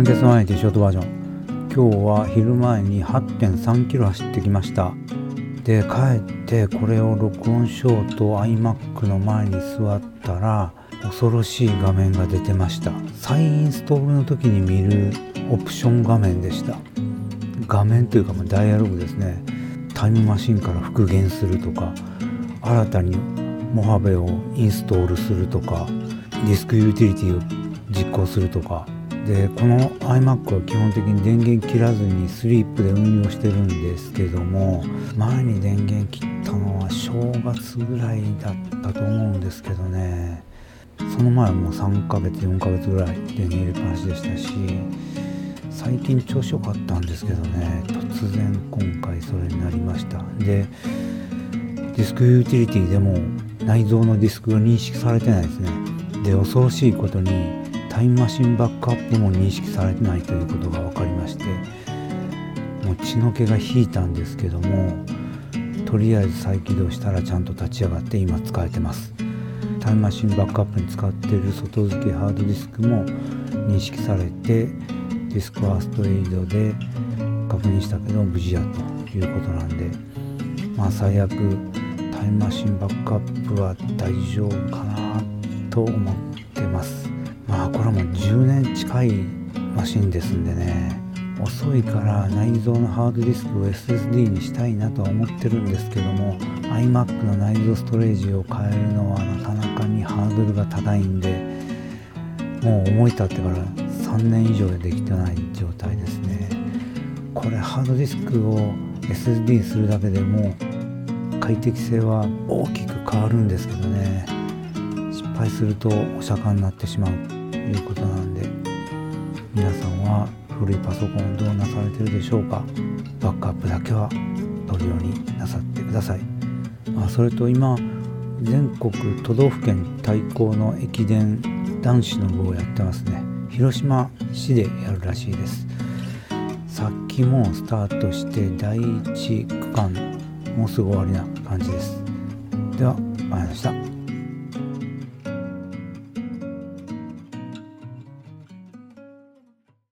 ランケスマイティショートバージョン。今日は昼前に8.3キロ走ってきました。で帰ってこれを録音しようと iMac の前に座ったら恐ろしい画面が出てました。再インストールの時に見るオプション画面でした。画面というかダイアログですね。タイムマシンから復元するとか新たにモハベをインストールするとかディスクユーティリティを実行するとかでこの iMac は基本的に電源切らずにスリープで運用してるんですけども前に電源切ったのは正月ぐらいだったと思うんですけどね。その前はもう3ヶ月4ヶ月ぐらい電源入れっぱなしでしたし最近調子良かったんですけどね。突然今回それになりました。でディスクユーティリティでも内蔵のディスクが認識されてないですね。で恐ろしいことにタイムマシンバックアップも認識されてないということが分かりましてもう血の気が引いたんですけどもとりあえず再起動したらちゃんと立ち上がって今使えてます。タイムマシンバックアップに使っている外付けハードディスクも認識されてディスクファーストエイドで確認したけど無事やということなんでまあ最悪タイムマシンバックアップは大丈夫かなと思ってます。まあこれも10年近いマシンですんでね。遅いから内蔵のハードディスクを SSD にしたいなとは思ってるんですけども iMac の内蔵ストレージを変えるのはなかなかにハードルが高いんでもう思い立ってから3年以上でできてない状態ですね。これハードディスクを SSD にするだけでも快適性は大きく変わるんですけどね。失敗するとお釈迦になってしまう。いうことなんで皆さんは古いパソコンどうなされてるでしょうか？バックアップだけは取るようになさってください、まあ、それと今全国都道府県対抗の駅伝男子の部をやってますね。広島市でやるらしいです。さっきもスタートして第1区間もうすぐ終わりな感じです。では、まいりました。